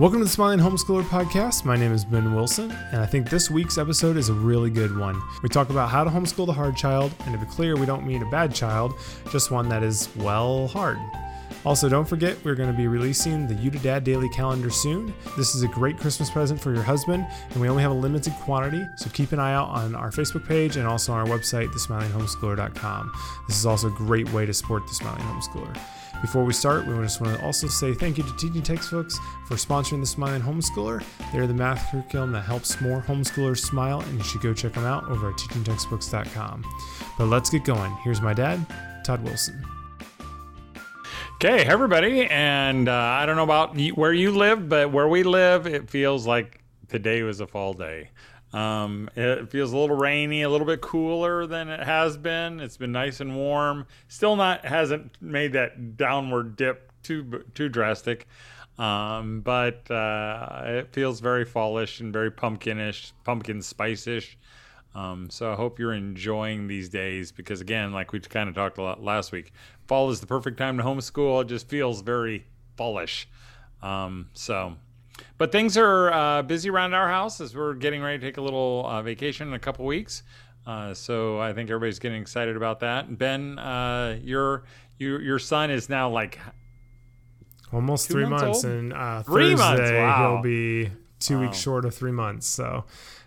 Welcome to the Smiling Homeschooler Podcast. My name is Ben Wilson, and I think this week's episode is a really good one. We talk about how to homeschool the hard child, and to be clear, we don't mean a bad child, just one that is, well, hard. Also, don't forget, we're going to be releasing the You Da' Dad Daily Calendar soon. This is a great Christmas present for your husband, and we only have a limited quantity, so keep an eye out on our Facebook page and also on our website, thesmilinghomeschooler.com. This is also a great way to support the Smiling Homeschooler. Before we start, we just want to also say thank you to Teaching Textbooks for sponsoring the Smiling Homeschooler. They're the math curriculum that helps more homeschoolers smile, and you should go check them out over at teachingtextbooks.com. But let's get going. Here's my dad, Todd Wilson. Okay, everybody, and uh, I don't know about where you live, but where we live, it feels like today was a fall day. Um, it feels a little rainy, a little bit cooler than it has been. It's been nice and warm. Still not hasn't made that downward dip too too drastic, um, but uh, it feels very fallish and very pumpkinish, pumpkin spice-ish. Um, so I hope you're enjoying these days because again, like we kind of talked a lot last week, fall is the perfect time to homeschool. It just feels very fallish. Um, so but things are uh, busy around our house as we're getting ready to take a little uh, vacation in a couple weeks. Uh, so I think everybody's getting excited about that. Ben, uh, your your your son is now like almost three months, months and uh, three Thursday months. Wow. he'll be two wow. weeks short of three months. So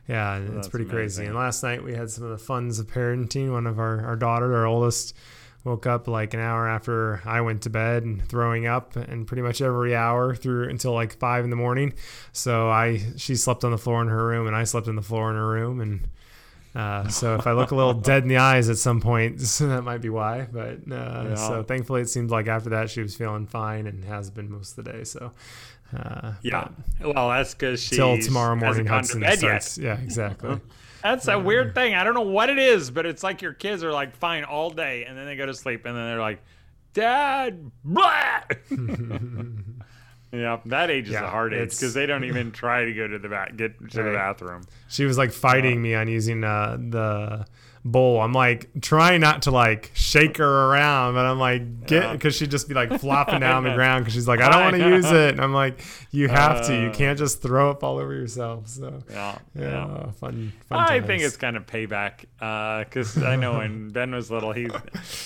yeah, well, it's pretty amazing. crazy. And last night we had some of the funs of parenting. One of our our daughter, our oldest woke up like an hour after I went to bed and throwing up and pretty much every hour through until like five in the morning. So I she slept on the floor in her room and I slept on the floor in her room and uh, so if I look a little dead in the eyes at some point, that might be why. But uh, yeah. so thankfully, it seemed like after that she was feeling fine and has been most of the day. So uh, yeah, well that's because she till tomorrow morning Hudson starts. Yet. Yeah, exactly. That's a weird thing. I don't know what it is, but it's like your kids are like fine all day, and then they go to sleep, and then they're like, "Dad, blah." yeah, that age is yeah, a hard age because they don't even try to go to the bath, get to right. the bathroom. She was like fighting uh, me on using uh, the bowl. I'm like trying not to like shake her around, but I'm like get because she'd just be like flopping down on the ground because she's like I don't want to use it. And I'm like you have uh, to. You uh. can't just throw up all over yourself. So yeah, yeah, yeah. fun. fun I times. think it's kind of payback because uh, I know when Ben was little, he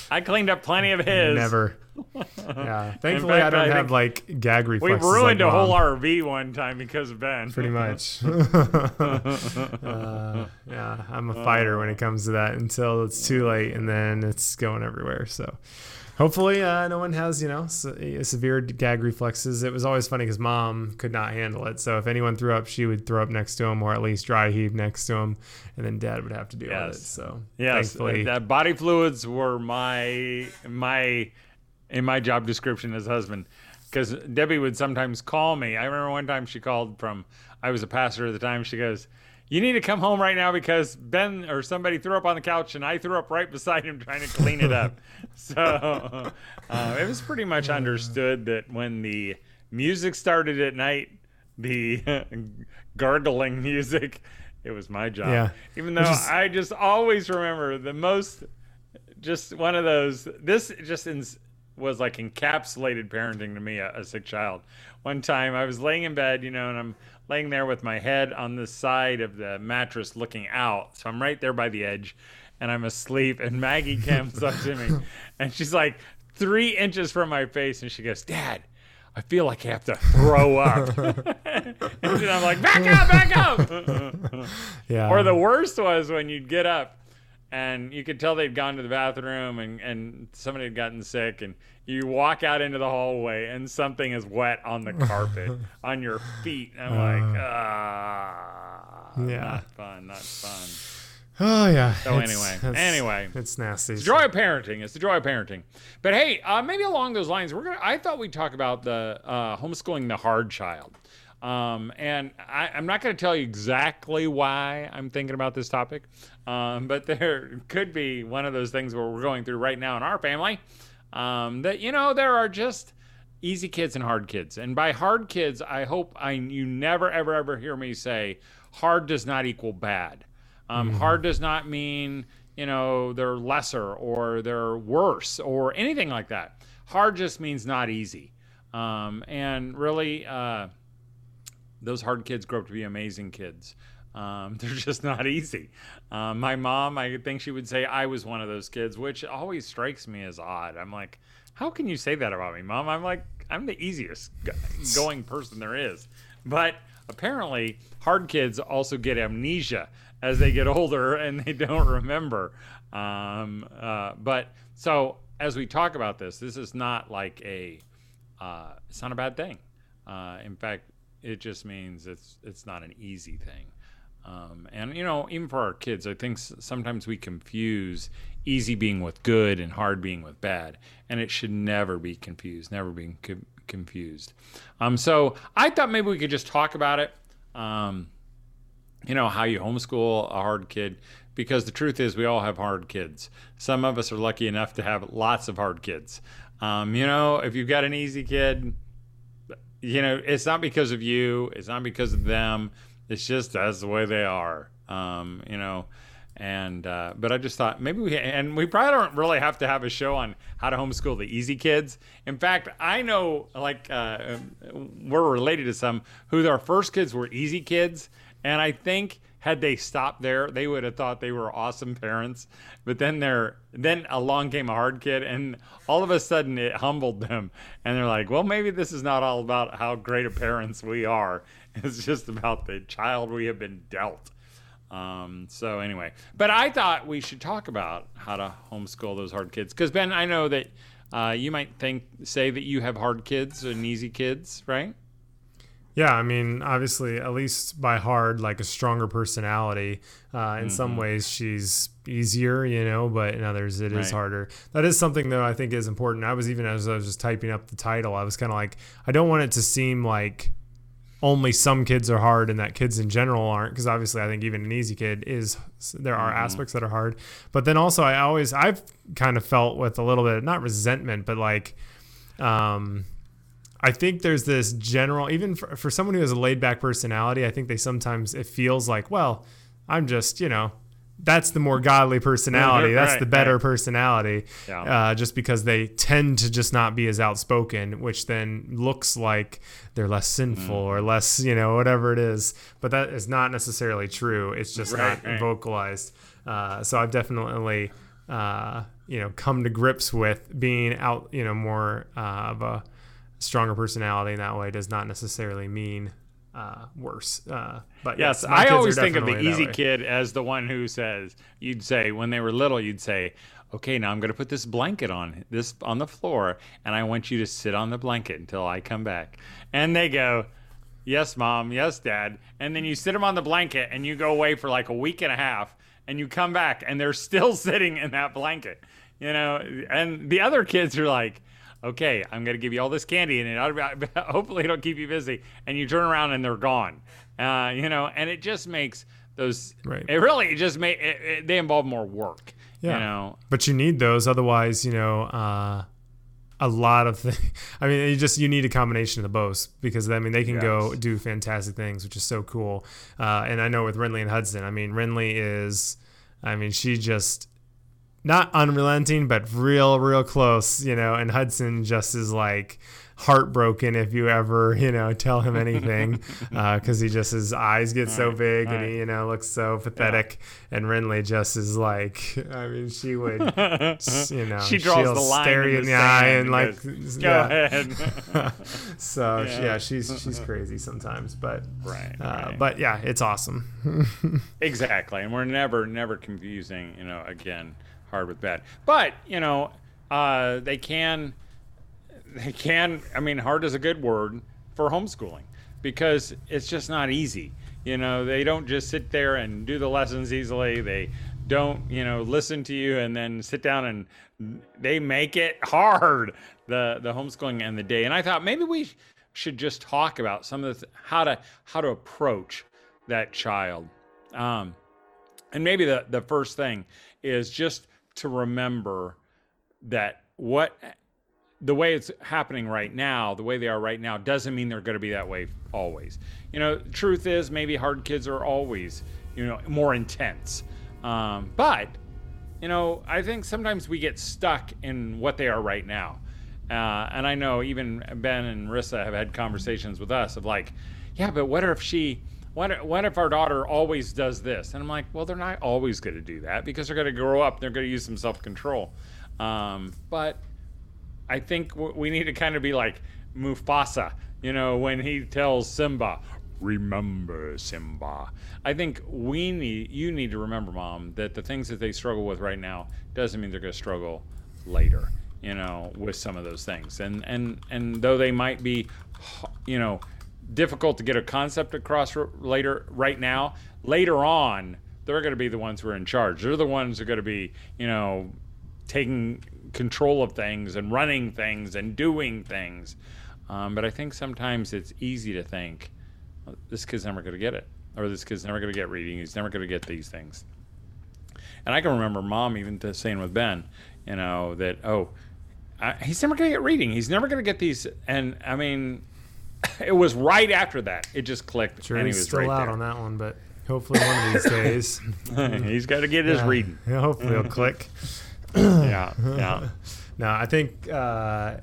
I cleaned up plenty of his. Never. Yeah. Thankfully, fact, I don't I have like gag reflexes. We ruined like a whole RV one time because of Ben. Pretty much. uh, yeah, I'm a fighter when it comes to that until it's too late, and then it's going everywhere. So. Hopefully, uh, no one has you know severe gag reflexes. It was always funny because mom could not handle it. So if anyone threw up, she would throw up next to him, or at least dry heave next to him, and then dad would have to deal yes. with it. So yes, thankfully, that body fluids were my my in my job description as husband because Debbie would sometimes call me. I remember one time she called from, I was a pastor at the time. She goes, You need to come home right now because Ben or somebody threw up on the couch and I threw up right beside him trying to clean it up. so uh, it was pretty much understood that when the music started at night, the gargling music, it was my job. Yeah. Even though is- I just always remember the most just one of those this just ins- was like encapsulated parenting to me as a sick child. One time I was laying in bed, you know, and I'm laying there with my head on the side of the mattress looking out. So I'm right there by the edge and I'm asleep. And Maggie comes up to me and she's like three inches from my face and she goes, Dad, I feel like I have to throw up. and I'm like, back up, back up. yeah. Or the worst was when you'd get up and you could tell they'd gone to the bathroom and, and somebody had gotten sick and you walk out into the hallway and something is wet on the carpet on your feet and i'm uh, like ah yeah not fun not fun Oh yeah. So it's, anyway, it's, anyway, it's nasty. It's the joy of parenting. It's the joy of parenting. But hey, uh, maybe along those lines, we're gonna. I thought we'd talk about the uh, homeschooling the hard child. Um, and I, am not going to tell you exactly why I'm thinking about this topic, um, but there could be one of those things where we're going through right now in our family um, that, you know, there are just easy kids and hard kids. And by hard kids, I hope I you never, ever, ever hear me say hard does not equal bad. Um, mm-hmm. Hard does not mean, you know, they're lesser or they're worse or anything like that. Hard just means not easy. Um, and really, uh, those hard kids grow up to be amazing kids. Um, they're just not easy. Um, my mom, I think she would say I was one of those kids, which always strikes me as odd. I'm like, how can you say that about me, mom? I'm like, I'm the easiest going person there is. But apparently, hard kids also get amnesia as they get older and they don't remember. Um, uh, but so as we talk about this, this is not like a, uh, it's not a bad thing. Uh, in fact, it just means it's it's not an easy thing. Um, and you know, even for our kids, I think sometimes we confuse easy being with good and hard being with bad, and it should never be confused, never being co- confused. Um, so I thought maybe we could just talk about it. Um, you know how you homeschool a hard kid because the truth is we all have hard kids some of us are lucky enough to have lots of hard kids um, you know if you've got an easy kid you know it's not because of you it's not because of them it's just that's the way they are um, you know and uh, but I just thought maybe we and we probably don't really have to have a show on how to homeschool the easy kids. In fact, I know like uh, we're related to some who their first kids were easy kids, and I think had they stopped there, they would have thought they were awesome parents. But then they're then along came a hard kid, and all of a sudden it humbled them, and they're like, "Well, maybe this is not all about how great of parents we are. It's just about the child we have been dealt." Um, so anyway, but I thought we should talk about how to homeschool those hard kids because Ben, I know that uh, you might think say that you have hard kids and easy kids, right? Yeah, I mean, obviously, at least by hard, like a stronger personality. Uh, in mm-hmm. some ways, she's easier, you know, but in others, it right. is harder. That is something, though, I think is important. I was even as I was just typing up the title, I was kind of like, I don't want it to seem like only some kids are hard and that kids in general aren't because obviously i think even an easy kid is there are mm-hmm. aspects that are hard but then also i always i've kind of felt with a little bit not resentment but like um I think there's this general, even for, for someone who has a laid back personality, I think they sometimes, it feels like, well, I'm just, you know, that's the more godly personality. That's right, the better right. personality. Yeah. Uh, just because they tend to just not be as outspoken, which then looks like they're less sinful mm. or less, you know, whatever it is. But that is not necessarily true. It's just not vocalized. Uh, so I've definitely, uh, you know, come to grips with being out, you know, more uh, of a stronger personality in that way does not necessarily mean uh, worse. Uh, but yes, yes I always think of the easy kid as the one who says, you'd say when they were little, you'd say, okay, now I'm going to put this blanket on this on the floor, and I want you to sit on the blanket until I come back. And they go, yes, mom, yes, dad. And then you sit them on the blanket, and you go away for like a week and a half, and you come back, and they're still sitting in that blanket. You know, and the other kids are like, okay, I'm going to give you all this candy, and it hopefully it'll keep you busy. And you turn around and they're gone. Uh, you know, and it just makes those. Right. It really just make it, it, they involve more work. Yeah. You know, but you need those, otherwise, you know. Uh, a lot of things. I mean, you just you need a combination of the both because I mean they can yes. go do fantastic things, which is so cool. Uh, and I know with Renly and Hudson, I mean Renly is, I mean she just not unrelenting, but real, real close, you know. And Hudson just is like heartbroken if you ever, you know, tell him anything, because uh, he just his eyes get so big and he, you know, looks so pathetic. Yeah. And Renly just is like, I mean, she would, you know, she draws the line stare you in the, the eye and like, goes, go yeah. ahead. so yeah. yeah. she's she's crazy sometimes, but right, uh, right. but yeah, it's awesome. exactly, and we're never never confusing, you know, again hard with bad. But you know, uh, they can, they can. I mean, hard is a good word for homeschooling because it's just not easy. You know, they don't just sit there and do the lessons easily. They don't, you know, listen to you and then sit down and they make it hard the the homeschooling and the day. And I thought maybe we should just talk about some of the th- how to how to approach that child. Um, and maybe the the first thing is just to remember that what the way it's happening right now, the way they are right now, doesn't mean they're going to be that way always. You know, truth is maybe hard kids are always, you know, more intense. Um, but, you know, I think sometimes we get stuck in what they are right now. Uh, and I know even Ben and Rissa have had conversations with us of like, yeah, but what if she, what, if our daughter always does this? And I'm like, well, they're not always going to do that because they're going to grow up. They're going to use some self control. Um, but I think w- we need to kind of be like Mufasa, you know, when he tells Simba, remember Simba. I think we need, you need to remember, mom, that the things that they struggle with right now doesn't mean they're going to struggle later you know with some of those things and and and though they might be you know difficult to get a concept across later right now later on they're going to be the ones who are in charge they're the ones who are going to be you know taking control of things and running things and doing things um, but i think sometimes it's easy to think "Oh, this kid's never going to get it or this kid's never going to get reading he's never going to get these things and I can remember mom even saying with Ben, you know, that, oh, I, he's never going to get reading. He's never going to get these. And I mean, it was right after that. It just clicked. Sure, and he he's was still right out there. on that one, but hopefully one of these days, he's got to get his yeah, reading. yeah, hopefully he'll click. Yeah. Yeah. No, I think uh,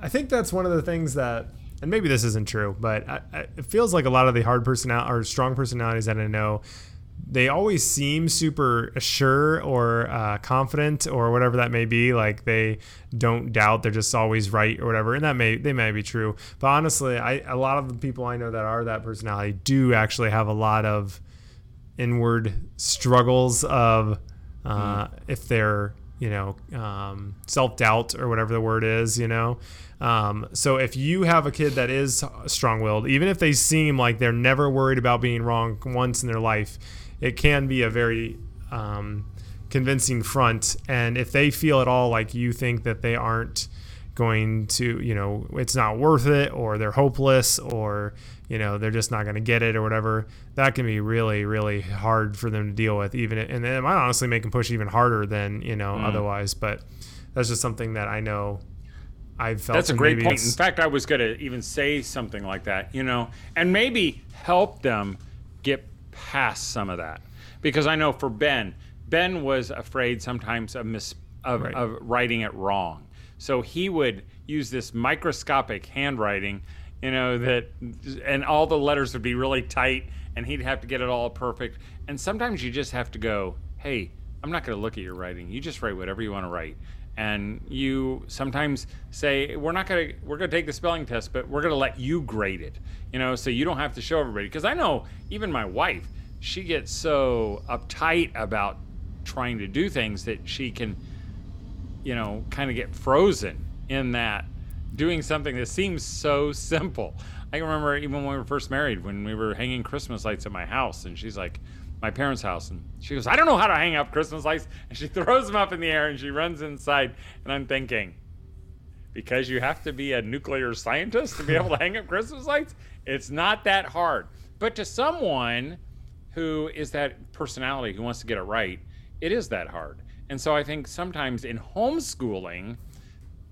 I think that's one of the things that, and maybe this isn't true, but I, I, it feels like a lot of the hard personality or strong personalities that I know, they always seem super sure or uh, confident or whatever that may be. Like they don't doubt; they're just always right or whatever, and that may they may be true. But honestly, I a lot of the people I know that are that personality do actually have a lot of inward struggles of uh, if they're you know um, self-doubt or whatever the word is you know um, so if you have a kid that is strong-willed even if they seem like they're never worried about being wrong once in their life it can be a very um, convincing front. And if they feel at all like you think that they aren't going to you know it's not worth it or they're hopeless or you know they're just not going to get it or whatever that can be really really hard for them to deal with even and it might honestly make them push even harder than you know otherwise. But that's just something that i know i've felt That's a great point. In fact, I was going to even say something like that, you know, and maybe help them get past some of that. Because I know for Ben, Ben was afraid sometimes of, mis- of, Right. of writing it wrong. So he would use this microscopic handwriting, you know, that, and all the letters would be really tight, and he'd have to get it all perfect. And sometimes you just have to go, hey, I'm not going to look at your writing. You just write whatever you want to write and you sometimes say we're not going to we're going to take the spelling test but we're going to let you grade it you know so you don't have to show everybody. Because i know even my wife she gets so uptight about trying to do things that she can you know kind of get frozen in that doing something that seems so simple. I remember even when we were first married when we were hanging christmas lights at my house and she's like my parents' house, and she goes, "I don't know how to hang up Christmas lights," and she throws them up in the air and she runs inside, and I'm thinking, because you have to be a nuclear scientist to be able to hang up Christmas lights, it's not that hard. But to someone who is that personality who wants to get it right, it is that hard. And so I think sometimes in homeschooling,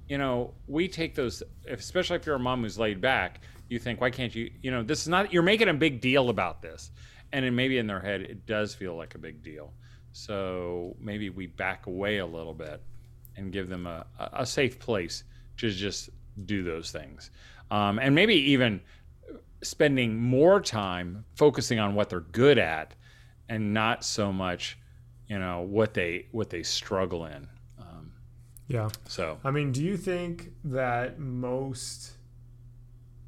you know, we take those, especially if you're a mom who's laid back, you think, why can't you, you know, this is not, you're making a big deal about this. And then maybe in their head, it does feel like a big deal. So maybe we back away a little bit and give them a, a a safe place to just do those things. Um, and maybe even spending more time focusing on what they're good at and not so much, you know, what they, what they struggle in. Um, yeah so. I mean, do you think that most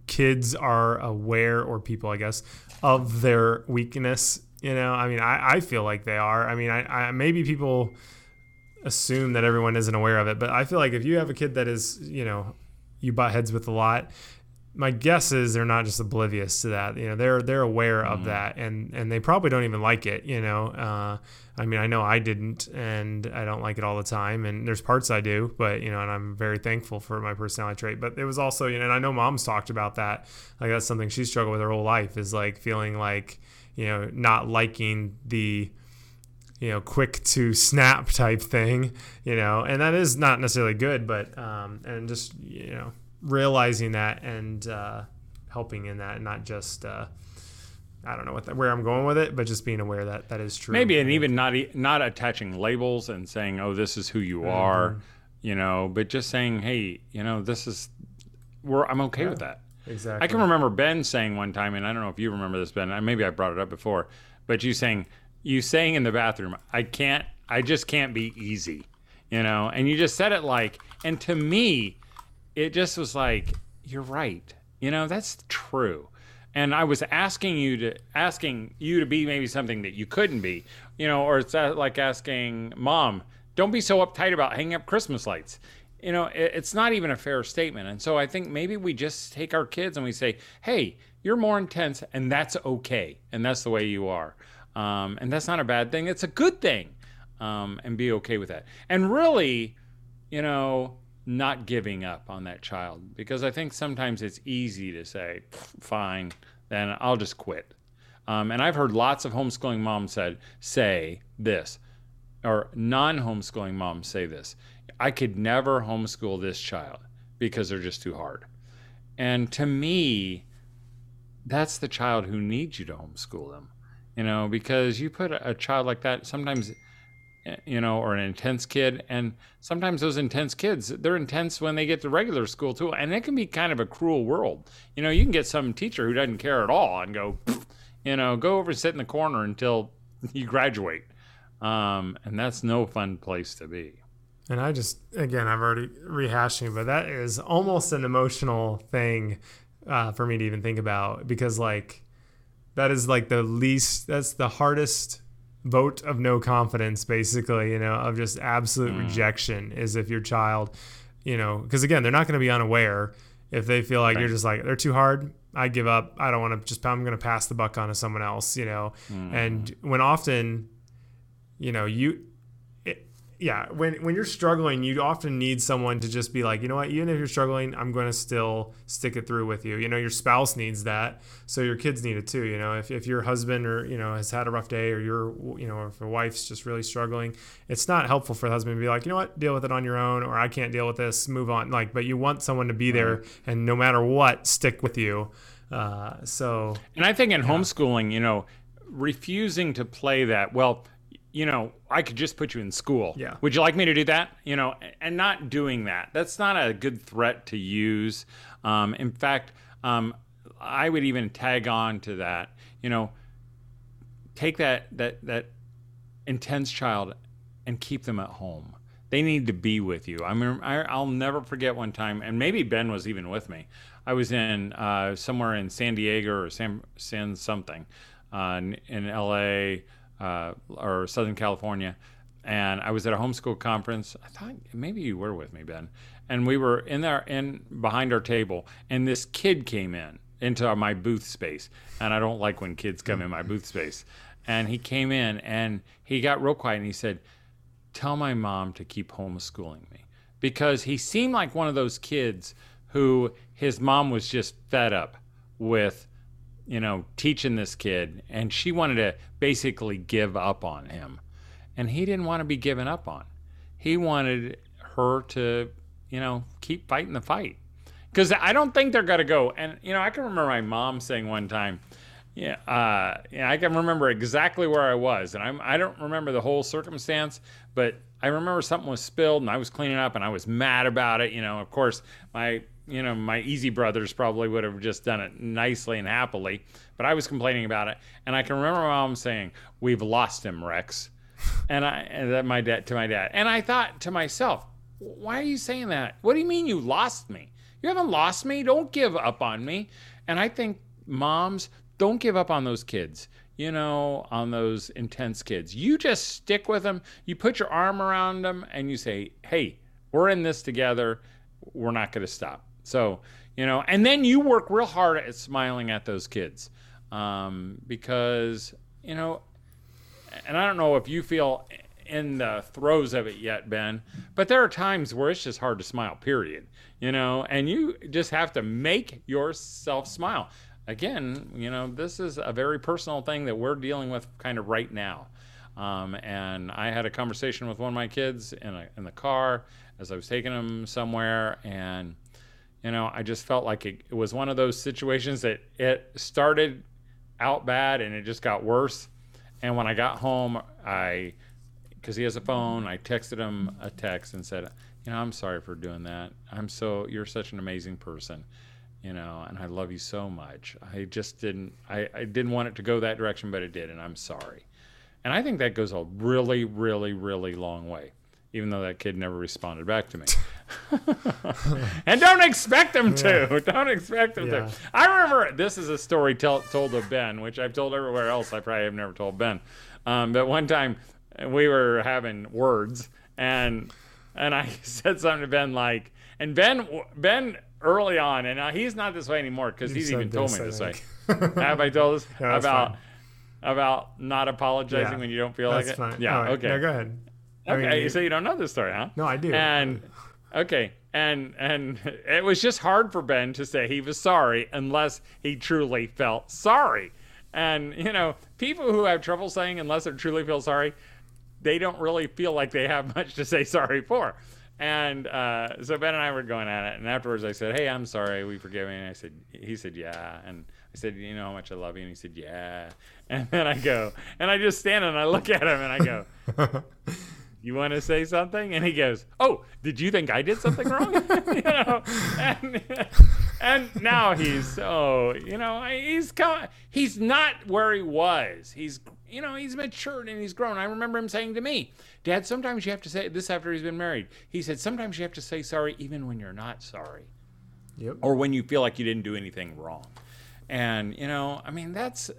kids are aware, or people, I guess, of their weakness? You know, I mean, I, I feel like they are. I mean, I, I maybe people assume that everyone isn't aware of it, but I feel like if you have a kid that is, you know, you butt heads with a lot, my guess is they're not just oblivious to that. You know, they're they're aware of that, and and they probably don't even like it. You know, uh, I mean, I know I didn't, and I don't like it all the time. And there's parts I do, but you know, and I'm very thankful for my personality trait. But it was also, you know, and I know mom's talked about that. Like that's something she struggled with her whole life is like feeling like, you know, not liking the you know, quick to snap type thing, you know, and that is not necessarily good, but um, and just you know realizing that and uh, helping in that, and not just uh, I don't know what the, where I'm going with it, but just being aware that that is true. Maybe and even not not attaching labels and saying, "Oh, this is who you are." you know, but just saying, hey, you know, this is, we're, I'm okay with that. Exactly. I can remember Ben saying one time, and I don't know if you remember this, Ben. Maybe I brought it up before, but you saying, you saying in the bathroom, I can't, I just can't be easy, you know, and you just said it like, and to me, it just was like, you're right, you know, that's true. And I was asking you to asking you to be maybe something that you couldn't be, you know, or it's uh, like asking mom, don't be so uptight about hanging up Christmas lights you know, it's not even a fair statement. And so I think maybe we just take our kids and we say, hey, you're more intense, and that's okay. And that's the way you are. Um, and that's not a bad thing, it's a good thing. Um, and be okay with that. And really, you know, not giving up on that child because I think sometimes it's easy to say, fine, then I'll just quit. Um, and I've heard lots of homeschooling moms said say this, or non-homeschooling moms say this. I could never homeschool this child because they're just too hard. And to me, that's the child who needs you to homeschool them, you know, because you put a, child like that sometimes, you know, or an intense kid, and sometimes those intense kids, they're intense when they get to regular school too. And it can be kind of a cruel world. You know, you can get some teacher who doesn't care at all and go, you know, go over and sit in the corner until you graduate. Um, and that's no fun place to be. And I just, again, I'm already rehashing, but that is almost an emotional thing uh, for me to even think about because, like, that is like the least, that's the hardest vote of no confidence, basically, you know, of just absolute mm. rejection is if your child, you know, because again, they're not going to be unaware if they feel like right. you're just like, they're too hard. I give up. I don't want to just, I'm going to pass the buck on to someone else, you know. Mm. And when often, you know, you, yeah, when when you're struggling, you often need someone to just be like, you know what, even if you're struggling, I'm going to still stick it through with you. You know, your spouse needs that, so your kids need it too. You know, if, if your husband or you know has had a rough day, or your you know if your wife's just really struggling, it's not helpful for the husband to be like, you know what, deal with it on your own, or I can't deal with this, move on. Like, but you want someone to be there and no matter what, stick with you. Uh, so, and I think in yeah. homeschooling, you know, refusing to play that well you know, I could just put you in school. Yeah. Would you like me to do that? You know, and not doing that. That's not a good threat to use. Um, in fact, um, I would even tag on to that. You know, take that that that intense child and keep them at home. They need to be with you. I mean, I, will never forget one time, and maybe Ben was even with me. I was in uh, somewhere in San Diego or San San something uh, in, in L.A uh, or Southern California, and I was at a homeschool conference. I thought maybe you were with me, Ben, and we were in there in behind our table, and this kid came in into my booth space, and I don't like when kids come in my booth space, and he came in and he got real quiet and he said, "Tell my mom to keep homeschooling me," because he seemed like one of those kids who his mom was just fed up with you know, teaching this kid, and she wanted to basically give up on him. And he didn't want to be given up on. He wanted her to, you know, keep fighting the fight. Because I don't think they're going to go. And, you know, I can remember my mom saying one time, yeah, uh, yeah, I can remember exactly where I was, and I'm, I don't remember the whole circumstance, but I remember something was spilled, and I was cleaning up, and I was mad about it. You know, of course, my you know, my easy brothers probably would have just done it nicely and happily, but I was complaining about it. And I can remember my mom saying, "We've lost him, Rex," and I and that my dad to my dad. And I thought to myself, "Why are you saying that? What do you mean you lost me? You haven't lost me. Don't give up on me." And I think moms don't give up on those kids. You know, on those intense kids. You just stick with them. You put your arm around them and you say, "Hey, we're in this together. We're not going to stop." So, you know, and then you work real hard at smiling at those kids um, because, you know, and I don't know if you feel in the throes of it yet, Ben, but there are times where it's just hard to smile, period. You know, and you just have to make yourself smile. Again, you know, this is a very personal thing that we're dealing with kind of right now. Um, and I had a conversation with one of my kids in, a, in the car as I was taking them somewhere, and you know, I just felt like it, it was one of those situations that it started out bad and it just got worse. And when I got home, I, because he has a phone, I texted him a text and said, you know, I'm sorry for doing that. I'm so you're such an amazing person, you know, and I love you so much. I just didn't I, I didn't want it to go that direction, but it did, and I'm sorry. And I think that goes a really, really, really long way, even though that kid never responded back to me. and don't expect them to. Yeah. Don't expect them yeah. to. I remember this is a story tell, told of Ben, which I've told everywhere else. I probably have never told Ben. Um, but one time we were having words, and and I said something to Ben like, and Ben Ben early on, and he's not this way anymore because he's even told me this way. have I told us no, about? Fine about not apologizing yeah, when you don't feel like it? Fine. Yeah. Right. Okay. No, go ahead. Okay. I mean, so you don't know this story, huh? No, I do. And okay, and and it was just hard for Ben to say he was sorry unless he truly felt sorry. And you know, people who have trouble saying unless they truly feel sorry, they don't really feel like they have much to say sorry for. And uh, so Ben and I were going at it, and afterwards I said, "Hey, I'm sorry. We forgive me." And I said, "He said, yeah." And I said, "You know how much I love you?" And he said, "Yeah." And then I go, and I just stand and I look at him and I go, "You want to say something?" And he goes, "Oh, did you think I did something wrong?" you know, and, and now he's oh, you know, he's come, he's not where he was. He's you know, he's matured and he's grown. I remember him saying to me, "Dad, sometimes you have to say this after he's been married." He said, "Sometimes you have to say sorry even when you're not sorry." Yep. Or when you feel like you didn't do anything wrong. And, you know, I mean, that's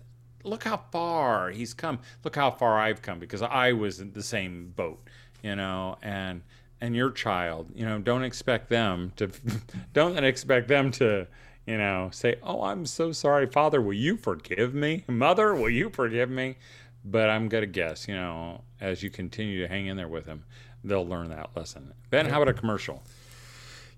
look how far he's come. Look how far I've come because I was in the same boat, you know, and and your child, you know, don't expect them to don't expect them to, you know, say, "Oh, I'm so sorry, Father, will you forgive me? Mother, will you forgive me?" But I'm gonna guess, you know, as you continue to hang in there with them, they'll learn that lesson. Ben, how about a commercial?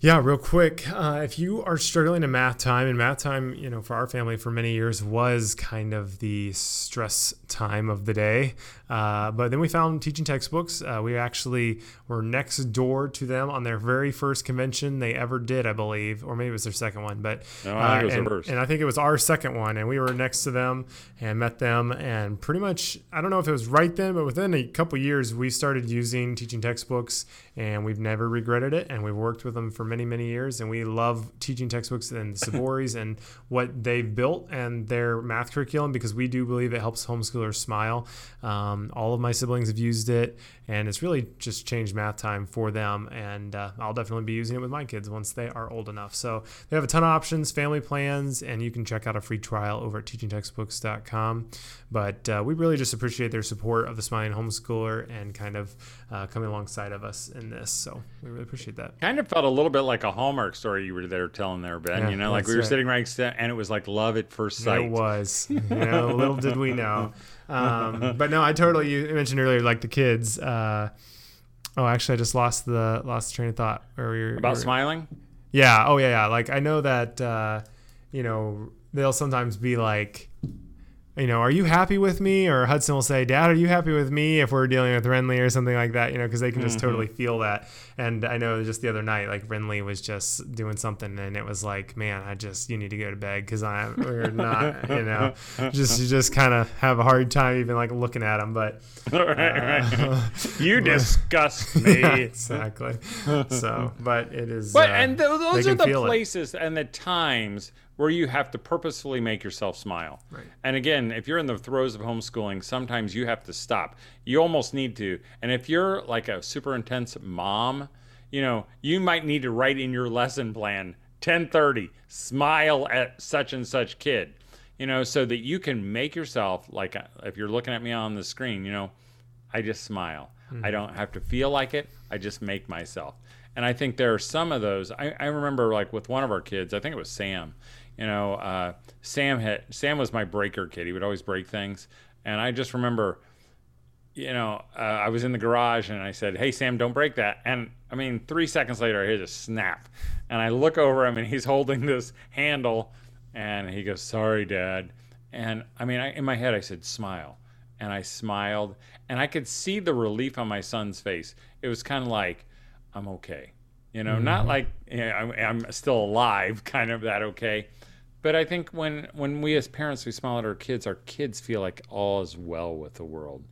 Yeah, real quick. Uh, if you are struggling in math time, and math time, you know, for our family for many years was kind of the stress time of the day. Uh, but then we found teaching textbooks. Uh, we actually were next door to them on their very first convention they ever did, I believe, or maybe it was their second one. But no, I think uh, and, and I think it was our second one, and we were next to them and met them, and pretty much I don't know if it was right then, but within a couple years we started using teaching textbooks, and we've never regretted it, and we've worked with them for many, many years. And we love teaching textbooks and the Sabouris and what they've built and their math curriculum because we do believe it helps homeschoolers smile. Um, all of my siblings have used it, and it's really just changed math time for them. And uh, I'll definitely be using it with my kids once they are old enough. So they have a ton of options, family plans, and you can check out a free trial over at teachingtextbooks.com. But uh, we really just appreciate their support of the Smiling Homeschooler and kind of uh, coming alongside of us in this. So we really appreciate that. Kind of felt a little bit like a Hallmark story you were there telling there, Ben. Yeah, you know, like we were sitting right. sitting right and it was like love at first sight. It was. You know, little did we know. Um, but no, I totally. You mentioned earlier, like the kids. Uh, oh, actually, I just lost the lost the train of thought. Where we were, about we were, smiling. Yeah. Oh yeah. Yeah. Like I know that. Uh, you know, they'll sometimes be like you know, are you happy with me? Or Hudson will say, Dad, are you happy with me if we're dealing with Renly or something like that? You know, because they can just mm-hmm. totally feel that. And I know just the other night, like Renly was just doing something, and it was like, man, I just you need to go to bed because I'm we're not, you know, just you just kind of have a hard time even like looking at them. But right, uh, right. you disgust me. Yeah, exactly. So, but it is. But uh, and th- those are the places it. and the times where you have to purposefully make yourself smile. Right. And again, if you're in the throes of homeschooling, sometimes you have to stop. You almost need to. And if you're like a super intense mom, you know, you might need to write in your lesson plan 1030, smile at such and such kid. You know, so that you can make yourself like if you're looking at me on the screen, you know, I just smile. Mm-hmm. I don't have to feel like it. I just make myself. And I think there are some of those. I, I remember like with one of our kids, I think it was Sam you know, uh, Sam had Sam was my breaker kid. He would always break things, and I just remember, you know, uh, I was in the garage and I said, "Hey Sam, don't break that." And I mean, three seconds later, I hear this snap, and I look over him and he's holding this handle, and he goes, "Sorry, Dad." And I mean, I, in my head, I said, "Smile," and I smiled, and I could see the relief on my son's face. It was kind of like, "I'm okay." You know, mm-hmm. not like you know, I'm, I'm still alive, kind of that okay. But I think when when we as parents we smile at our kids, our kids feel like all is well with the world,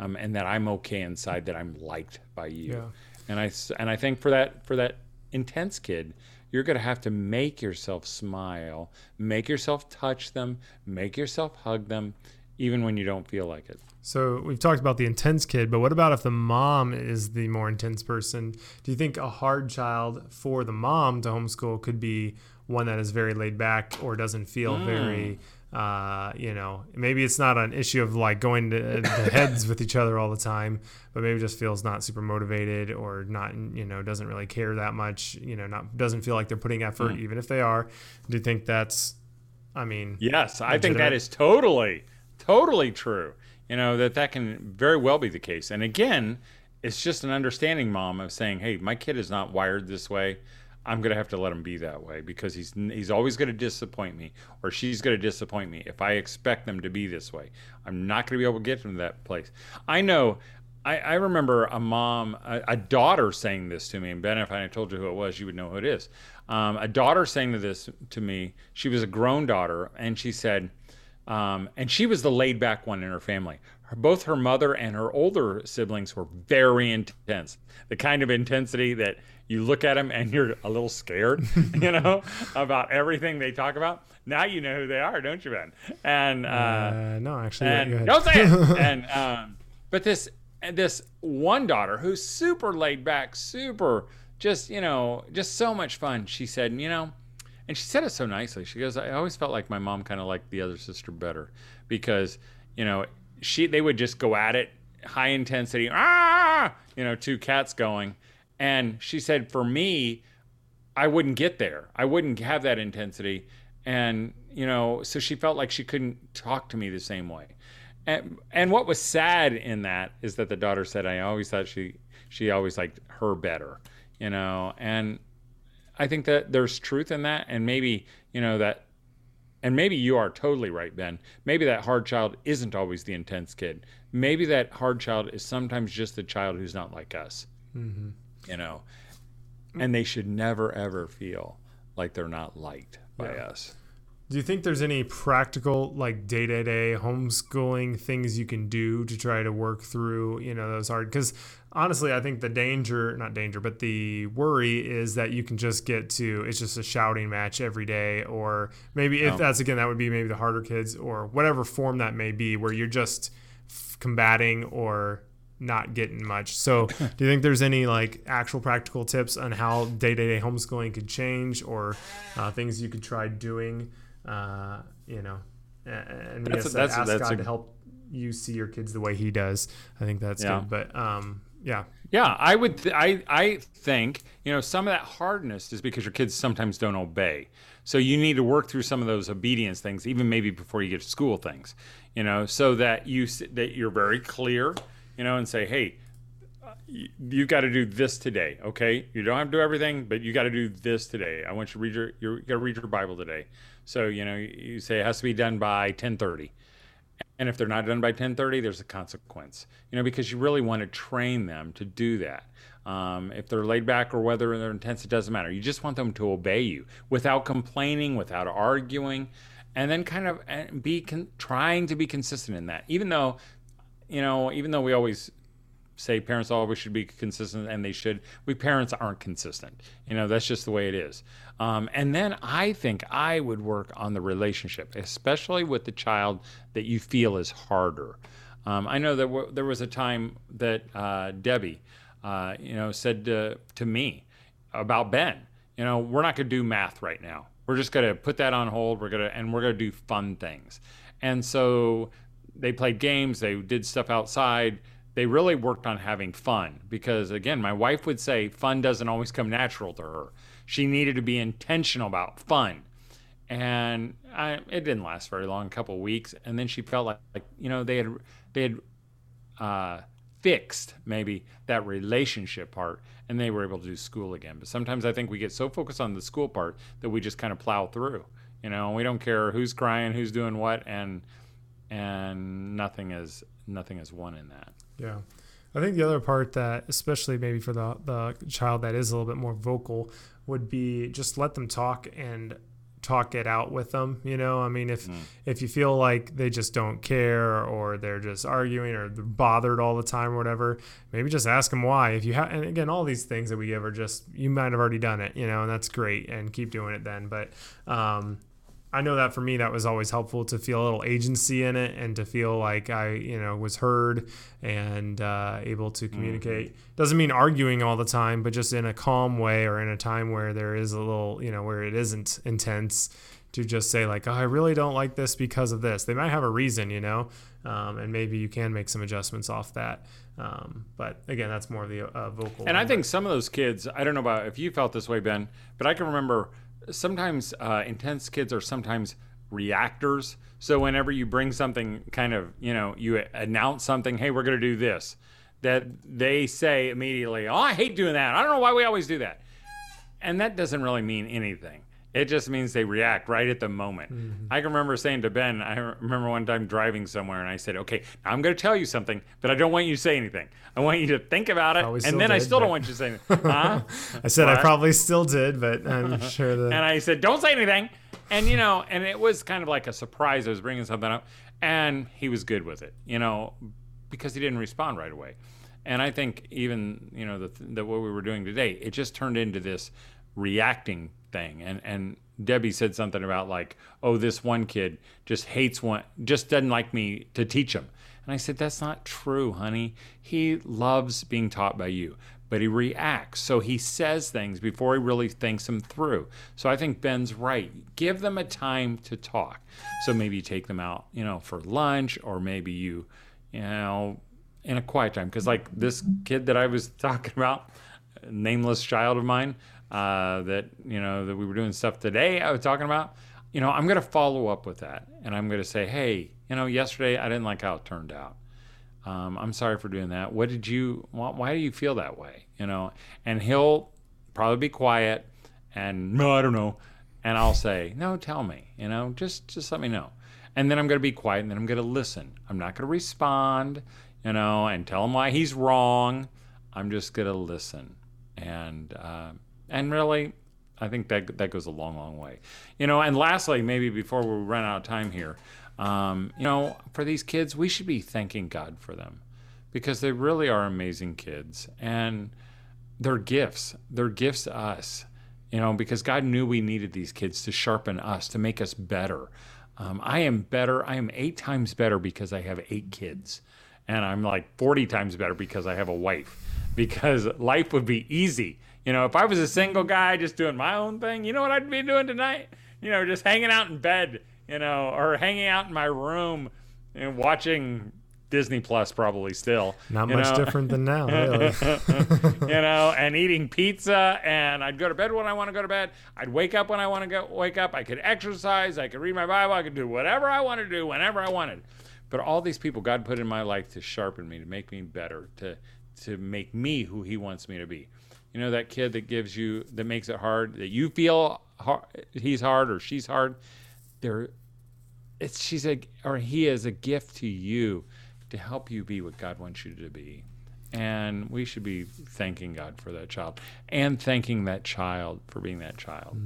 um, and that I'm okay inside, that I'm liked by you. Yeah. And I and I think for that for that intense kid, you're going to have to make yourself smile, make yourself touch them, make yourself hug them, even when you don't feel like it. So we've talked about the intense kid, but what about if the mom is the more intense person? Do you think a hard child for the mom to homeschool could be one that is very laid back or doesn't feel mm. very uh, you know, maybe it's not an issue of like going to, to heads with each other all the time, but maybe just feels not super motivated or not, you know, doesn't really care that much, you know, not doesn't feel like they're putting effort, mm. even if they are. Do you think that's, I mean, yes, I think that is totally, totally true. You know, that that can very well be the case. And again, it's just an understanding, mom, of saying, hey, my kid is not wired this way. I'm to have to let him be that way because he's he's always to disappoint me or she's to disappoint me if I expect them to be this way. I'm not to be able to get them to that place. I know. I, I remember a mom, a, a, daughter saying this to me, and Ben, if I had told you who it was, you would know who it is. Um, a daughter saying this to me. She was a grown daughter, and she said, um, and she was the laid back one in her family. Both her mother and her older siblings were very intense, the kind of intensity that you look at them and you're a little scared, you know, about everything they talk about. Now you know who they are, don't you, Ben? And uh, uh, no, actually, and, don't say it. and um, but this this one daughter who's super laid back, super just you know just so much fun. She said, you know, and she said it so nicely. She goes, I always felt like my mom kind of liked the other sister better because you know she they would just go at it high intensity ah you know two cats going and she said, for me, I wouldn't get there. I wouldn't have that intensity. And, you know, so she felt like she couldn't talk to me the same way. And, and what was sad in that is that the daughter said, I always thought she, she always liked her better, you know, and I think that there's truth in that. And maybe, you know, that, and maybe you are totally right, Ben. Maybe that hard child isn't always the intense kid. Maybe that hard child is sometimes just the child who's not like us. Mm-hmm you know, and they should never ever feel like they're not liked by yeah. us. Do you think there's any practical, like day to day homeschooling things you can do to try to work through, you know, those hard? Because honestly, I think the danger, not danger, but the worry is that you can just get to it's just a shouting match every day, or maybe if that's again, that would be maybe the harder kids or whatever form that may be, where you're just combating or not getting much. So, do you think there's any like actual practical tips on how day to day homeschooling could change, or uh, things you could try doing? Uh, you know, and that's, yes, that's, ask that's God a, to help you see your kids the way He does. I think that's yeah. good. But um, yeah, yeah, I would. Th- I I think you know some of that hardness is because your kids sometimes don't obey. So you need to work through some of those obedience things, even maybe before you get to school things. You know, so that you that you're very clear you know, and say, hey, you, you got to do this today, okay? You don't have to do everything, but you got to do this today. I want you to read your, you got to read your Bible today. So you know, you say it has to be done by 10:30, and if they're not done by 10:30, there's a consequence. You know, because you really want to train them to do that. Um, if they're laid back or whether they're intense, it doesn't matter. You just want them to obey you without complaining, without arguing, and then kind of be con- trying to be consistent in that. Even though you know, even though we always say parents always should be consistent and they should, we parents aren't consistent. You know, that's just the way it is. Um, and then I think I would work on the relationship, especially with the child that you feel is harder. Um, I know that w- there was a time that uh, Debbie, uh, you know, said to, to me about Ben, you know, we're not going to do math right now. We're just going to put that on hold. We're going to, and we're going to do fun things. And so they played games, they did stuff outside. They really worked on having fun because, again, my wife would say fun doesn't always come natural to her. She needed to be intentional about fun. And I, it didn't last very long, a couple weeks. And then she felt like, like you know, they had, they had uh, fixed maybe that relationship part and they were able to do school again. But sometimes I think we get so focused on the school part that we just kind of plow through, you know, and we don't care who's crying, who's doing what. And and nothing is nothing is won in that. Yeah. I think the other part that, especially maybe for the, the child that is a little bit more vocal, would be just let them talk and talk it out with them. You know, I mean, if Mm. if you feel like they just don't care or they're just arguing or they're bothered all the time or whatever, maybe just ask them why. If you have, and again, all these things that we give are just you might have already done it, you know, and that's great, and keep doing it then. But um, I know that for me, that was always helpful to feel a little agency in it and to feel like I, you know, was heard and uh, able to communicate. Doesn't mean arguing all the time, but just in a calm way or in a time where there is a little, you know, where it isn't intense to just say like, oh, I really don't like this because of this. They might have a reason, you know, um, and maybe you can make some adjustments off that. Um, but again, that's more of the uh, vocal. And I think some of those kids, I don't know about if you felt this way, Ben, but I can remember sometimes uh, intense kids are sometimes reactors. So whenever you bring something kind of, you know, you announce something, hey, we're going to do this, that they say immediately, oh, I hate doing that. I don't know why we always do that. And that doesn't really mean anything. It just means they react right at the moment. Mm-hmm. I can remember saying to Ben, I remember one time driving somewhere and I said, okay, now I'm going to tell you something, but I don't want you to say anything. I want you to think about it. Probably and then I still but- don't want you to say anything. Huh? I said I probably still did, but I'm sure that. and I said, "Don't say anything." And you know, and it was kind of like a surprise. I was bringing something up, and he was good with it, you know, because he didn't respond right away. And I think even you know the, the what we were doing today, it just turned into this reacting thing. And and Debbie said something about like, "Oh, this one kid just hates one, just doesn't like me to teach him." And I said, That's not true, honey. He loves being taught by you, but he reacts. So he says things before he really thinks them through. So I think Ben's right. Give them a time to talk. So maybe you take them out, you know, for lunch, or maybe you, you know, in a quiet time. Because, like this kid that I was talking about, nameless child of mine, uh, that, you know, that we were doing stuff today, I was talking about you know, I'm going to follow up with that and I'm going to say, hey, you know, yesterday I didn't like how it turned out. Um, I'm sorry for doing that. What did you, why, why do you feel that way? You know, and he'll probably be quiet and no, I don't know. And I'll say, no, tell me, you know, just, just let me know. And then I'm going to be quiet and then I'm going to listen. I'm not going to respond, you know, and tell him why he's wrong. I'm just going to listen. And, uh, and really, I think that that goes a long, long way. You know, and lastly, maybe before we run out of time here, um, you know, for these kids, we should be thanking God for them because they really are amazing kids and they're gifts. They're gifts to us, you know, because God knew we needed these kids to sharpen us, to make us better. Um, I am better. I am eight times better because I have eight kids. And I'm like 40 times better because I have a wife. Because life would be easy. You know, if I was a single guy just doing my own thing, you know what I'd be doing tonight? You know, just hanging out in bed, you know, or hanging out in my room and watching Disney Plus probably still. Not much know? different than now, really. you know, and eating pizza. And I'd go to bed when I want to go to bed. I'd wake up when I want to go wake up. I could exercise. I could read my Bible. I could do whatever I wanted to do whenever I wanted. But all these people God put in my life to sharpen me, to make me better, to to make me who He wants me to be. You know, that kid that gives you that makes it hard, that you feel hard, he's hard or she's hard. They're it's she's a or he is a gift to you to help you be what God wants you to be. And we should be thanking God for that child and thanking that child for being that child.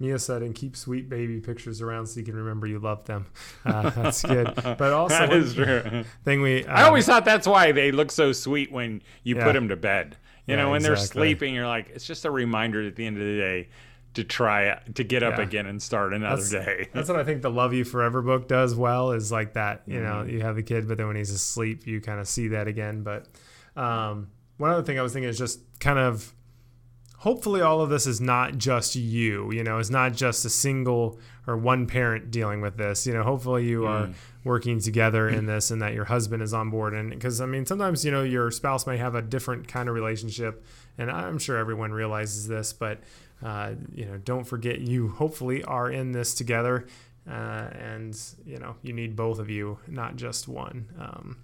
Mia said, and keep sweet baby pictures around so you can remember you love them. Uh, that's good. But also, That is true. thing we. I um, always thought that's why they look so sweet when you Yeah. put them to bed. You Yeah, know, when they're sleeping, you're like, it's just a reminder at the end of the day to try to get up Yeah. again and start another That's, day. that's what I think the Love You Forever book does well is like that. You know, Mm-hmm. you have the kid, but then when he's asleep, you kind of see that again. But um, one other thing I was thinking is just kind of hopefully all of this is not just you. You know, it's not just a single or one parent dealing with this. You know, hopefully you are Mm. Working together in this and that your husband is on board. And because I mean, sometimes you know your spouse may have a different kind of relationship, and I'm sure everyone realizes this, but uh, you know, don't forget you hopefully are in this together. Uh, and you know you need both of you, not just one. Um,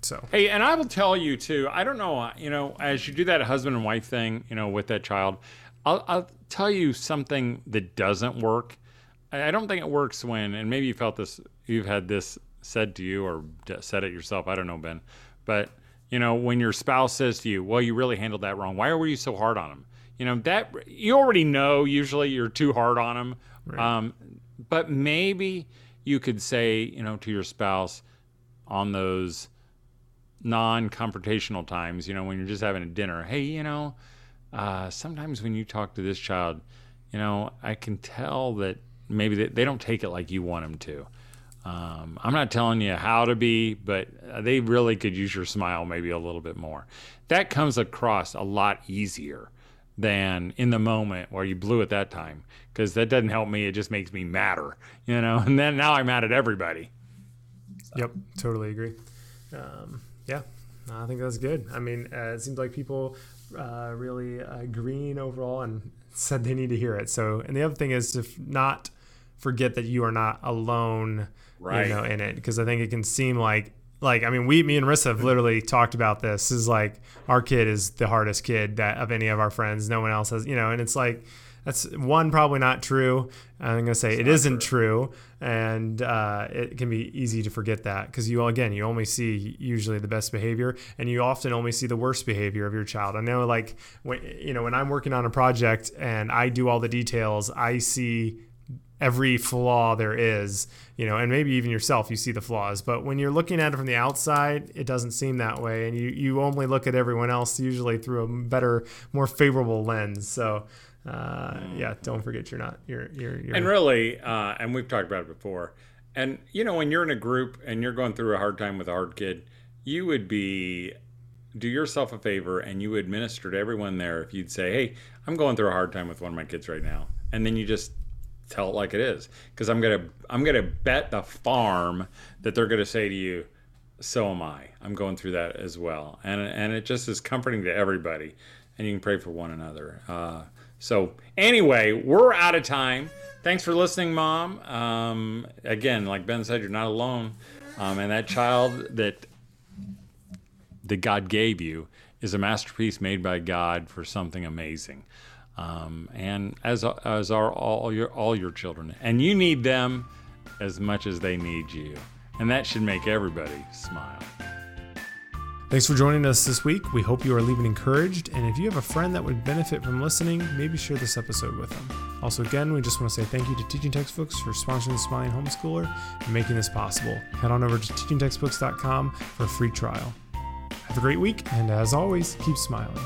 so Hey, and I will tell you too. I don't know. uh, You know, as you do that husband and wife thing, you know, with that child, I'll, I'll tell you something that doesn't work. I don't think it works when, and maybe you felt this, you've had this said to you or said it yourself. I don't know, Ben, but you know, when your spouse says to you, "Well, you really handled that wrong. Why were you so hard on him?" You know that you already know. Usually, you're too hard on him, Right. Um, but maybe you could say, you know, to your spouse on those non-confrontational times, you know, when you're just having a dinner, hey, you know, uh, sometimes when you talk to this child, you know, I can tell that maybe they, they don't take it like you want them to. Um, I'm not telling you how to be, but they really could use your smile maybe a little bit more. That comes across a lot easier than in the moment where you blew it that time because that doesn't help me. It just makes me madder, you know. And then now I'm mad at everybody. Yep, totally agree. Um, yeah, I think that's good. I mean, uh, it seems like people uh, really uh, agreeing overall and said they need to hear it. So, and the other thing is to f- not forget that you are not alone, Right. you know, in it because I think it can seem like like I mean, we, me and Rissa have literally talked about this. Is like our kid is the hardest kid that of any of our friends. No one else has, you know, and it's like that's one probably not true. I'm gonna say it isn't true, and uh, it can be easy to forget that because you again you only see usually the best behavior, and you often only see the worst behavior of your child. I know, like when you know when I'm working on a project and I do all the details, I see every flaw there is, you know, and maybe even yourself, you see the flaws. But when you're looking at it from the outside, it doesn't seem that way. And you, you only look at everyone else usually through a better, more favorable lens. So, uh, yeah, don't forget you're not, you're, you're, you're And really, uh, and we've talked about it before. And you know, when you're in a group and you're going through a hard time with a hard kid, you would be do yourself a favor and you would minister to everyone there if you'd say, "Hey, I'm going through a hard time with one of my kids right now," and then you just tell it like it is, because I'm gonna I'm gonna bet the farm that they're gonna say to you, "So am I. I'm going through that as well," and and it just is comforting to everybody, and you can pray for one another. Uh, so anyway, we're out of time. Thanks for listening, Mom. Um, again, like Ben said, you're not alone, um, and that child that that God gave you is a masterpiece made by God for something amazing. Um, and as as are all your all your children, and you need them as much as they need you, and that should make everybody smile. Thanks for joining us this week. We hope you are leaving encouraged. And if you have a friend that would benefit from listening, maybe share this episode with them. Also, again, we just want to say thank you to Teaching Textbooks for sponsoring the Smiling Homeschooler and making this possible. Head on over to teachingtextbooks.com for a free trial. Have a great week, and as always, keep smiling.